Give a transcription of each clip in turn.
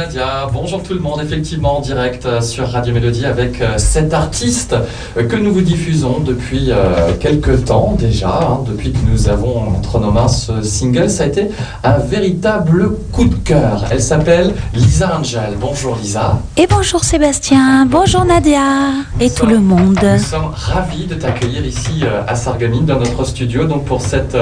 Nadia, bonjour tout le monde, effectivement en direct euh, sur Radio Mélodie avec euh, cet artiste euh, que nous vous diffusons depuis quelques temps déjà, hein, depuis que nous avons entre nos mains ce single, ça a été un véritable coup de cœur. Elle s'appelle Lisa Angel. Bonjour Lisa. Et bonjour Sébastien, bonjour Nadia et tout le monde. Nous sommes ravis de t'accueillir ici à Sarreguemines dans notre studio donc pour cette,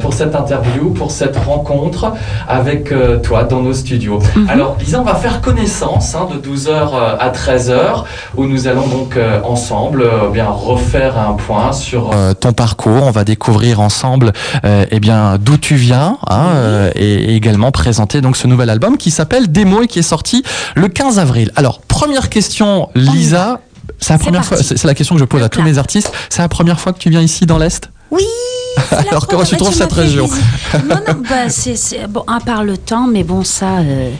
pour cette interview, pour cette rencontre avec toi dans nos studios. Mhm. Alors Lisa, on va faire connaissance hein, de 12h euh, à 13h où nous allons donc euh, ensemble euh, bien refaire un point sur ton parcours. On va découvrir ensemble eh bien d'où tu viens hein, et, également présenter donc ce nouvel album qui s'appelle Démo et qui est sorti le 15 avril. Alors première question, Lisa. C'est la première fois. C'est la question que je pose à tous mes artistes. C'est la première fois que tu viens ici dans l'est? Oui. Alors comment tu trouves cette région Non, non, bah, c'est bon, à part le temps, mais bon, ça, euh,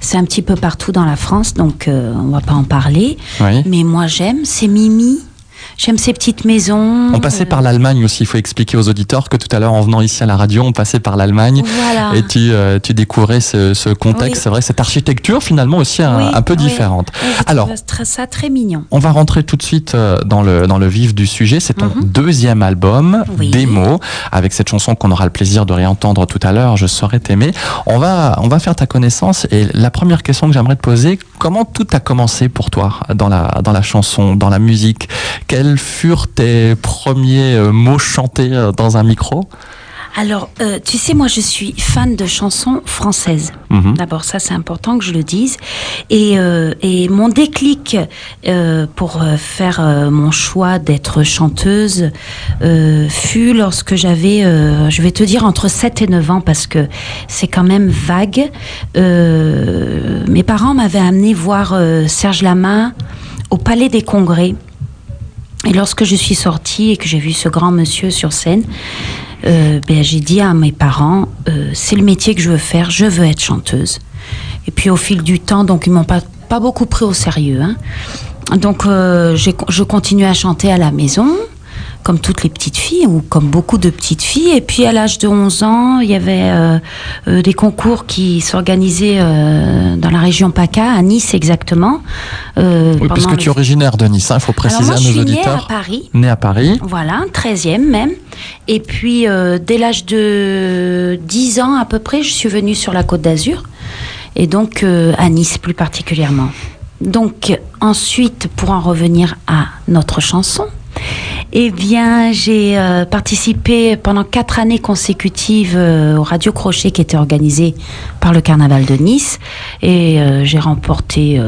c'est un petit peu partout dans la France, donc euh, on va pas en parler. Mais moi, j'aime, c'est Mimi. J'aime ces petites maisons. On passait par l'Allemagne aussi. Il faut expliquer aux auditeurs que tout à l'heure, en venant ici à la radio, on passait par l'Allemagne. Et tu, euh, tu découvrais ce, contexte. C'est vrai, cette architecture finalement aussi un, peu différente. Alors, ça très mignon. On va rentrer tout de suite euh, dans le, dans le vif du sujet. C'est ton mhm. deuxième album, Démo, avec cette chanson qu'on aura le plaisir de réentendre tout à l'heure, Je saurais t'aimer. On va, on va faire ta connaissance. Et la première question que j'aimerais te poser, comment tout a commencé pour toi dans la, dans la chanson, dans la musique? Quels furent tes premiers euh, mots chantés euh, dans un micro? Alors, euh, tu sais, moi, je suis fan de chansons françaises. Mhm. D'abord, ça, c'est important que je le dise. Et, et mon déclic pour faire mon choix d'être chanteuse fut lorsque j'avais, je vais te dire, entre 7 et 9 ans, parce que c'est quand même vague. mes parents m'avaient amené voir Serge Lama au Palais des Congrès. Lorsque je suis sortie et que j'ai vu ce grand monsieur sur scène, euh, ben, j'ai dit à mes parents, euh, c'est le métier que je veux faire, je veux être chanteuse. Et puis au fil du temps, donc ils m'ont pas, beaucoup pris au sérieux. Hein. Donc euh, je continuais à chanter à la maison comme toutes les petites filles, ou comme beaucoup de petites filles. Et puis à l'âge de 11 ans, il y avait euh, euh, des concours qui s'organisaient euh, dans la région PACA, à Nice exactement. oui, puisque tu es originaire de Nice, il hein, faut préciser à nos auditeurs. Née à Paris. Né à Paris. Voilà, 13e même. Et puis dès l'âge de 10 ans à peu près, je suis venue sur la côte d'Azur. Et donc à Nice plus particulièrement. Donc ensuite, pour en revenir à notre chanson, eh bien, j'ai euh, participé pendant quatre années consécutives euh, au Radio Crochet qui était organisé par le Carnaval de Nice. Et euh, j'ai remporté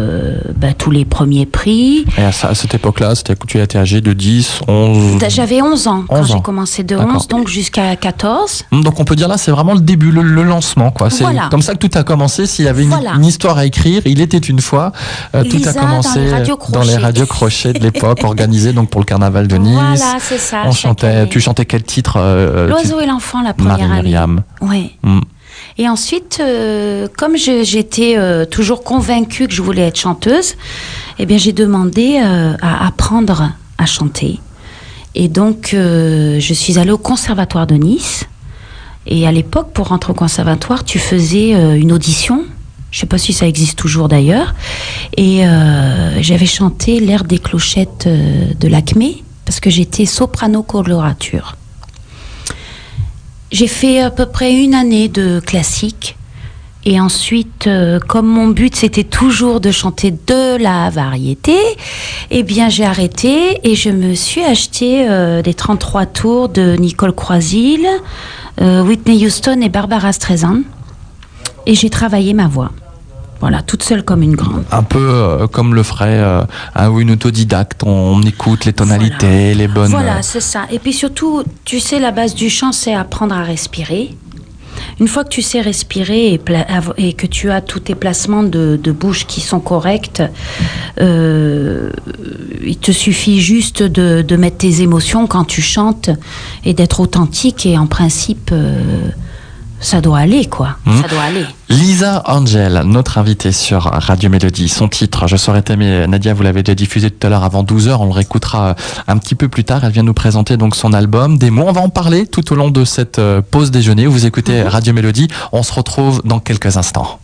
bah, tous les premiers prix. Et à, cette époque-là, tu étais âgé de 10, 11 J'avais 11 ans quand j'ai commencé de 11, donc jusqu'à 14. Hum, donc on peut dire là, c'est vraiment le début, le, lancement. quoi. C'est comme ça que tout a commencé. S'il y avait une, histoire à écrire, il était une fois. tout a commencé dans les radios crochets de l'époque, organisés donc pour le Carnaval de Nice. Voilà, c'est ça. On chantait, tu chantais quel titre euh, L'oiseau et l'enfant, la première Marie Myriam. Oui. Mm. Et ensuite, euh, comme j'étais euh, toujours convaincue que je voulais être chanteuse, eh bien, j'ai demandé à apprendre à chanter. Et donc, je suis allée au conservatoire de Nice. Et à l'époque, pour rentrer au conservatoire, tu faisais une audition. Je ne sais pas si ça existe toujours d'ailleurs. Et j'avais chanté l'air des clochettes de l'Acmé parce que j'étais soprano colorature. J'ai fait à peu près une année de classique. Et ensuite, euh, comme mon but c'était toujours de chanter de la variété, eh bien j'ai arrêté et je me suis acheté euh, des 33 tours de Nicole Croisil, euh, Whitney Houston et Barbara Streisand. Et j'ai travaillé ma voix. Voilà, toute seule comme une grande. Un peu euh, comme le ferait euh, une autodidacte. On, écoute les tonalités, les bonnes. Voilà, c'est ça. Et puis surtout, tu sais, la base du chant, c'est apprendre à respirer. Une fois que tu sais respirer et, que tu as tous tes placements de, bouche qui sont corrects, euh, il te suffit juste de, mettre tes émotions quand tu chantes et d'être authentique. Et en principe, ça doit aller, quoi. Hmm. Ça doit aller. Lisa Angel, notre invitée sur Radio Mélodie. Son titre, Je saurais t'aimer, Nadia, vous l'avez déjà diffusé tout à l'heure avant 12h. On le réécoutera un petit peu plus tard. Elle vient nous présenter donc son album, des mots. On va en parler tout au long de cette euh, pause déjeuner. Vous écoutez mhm. Radio Mélodie. On se retrouve dans quelques instants.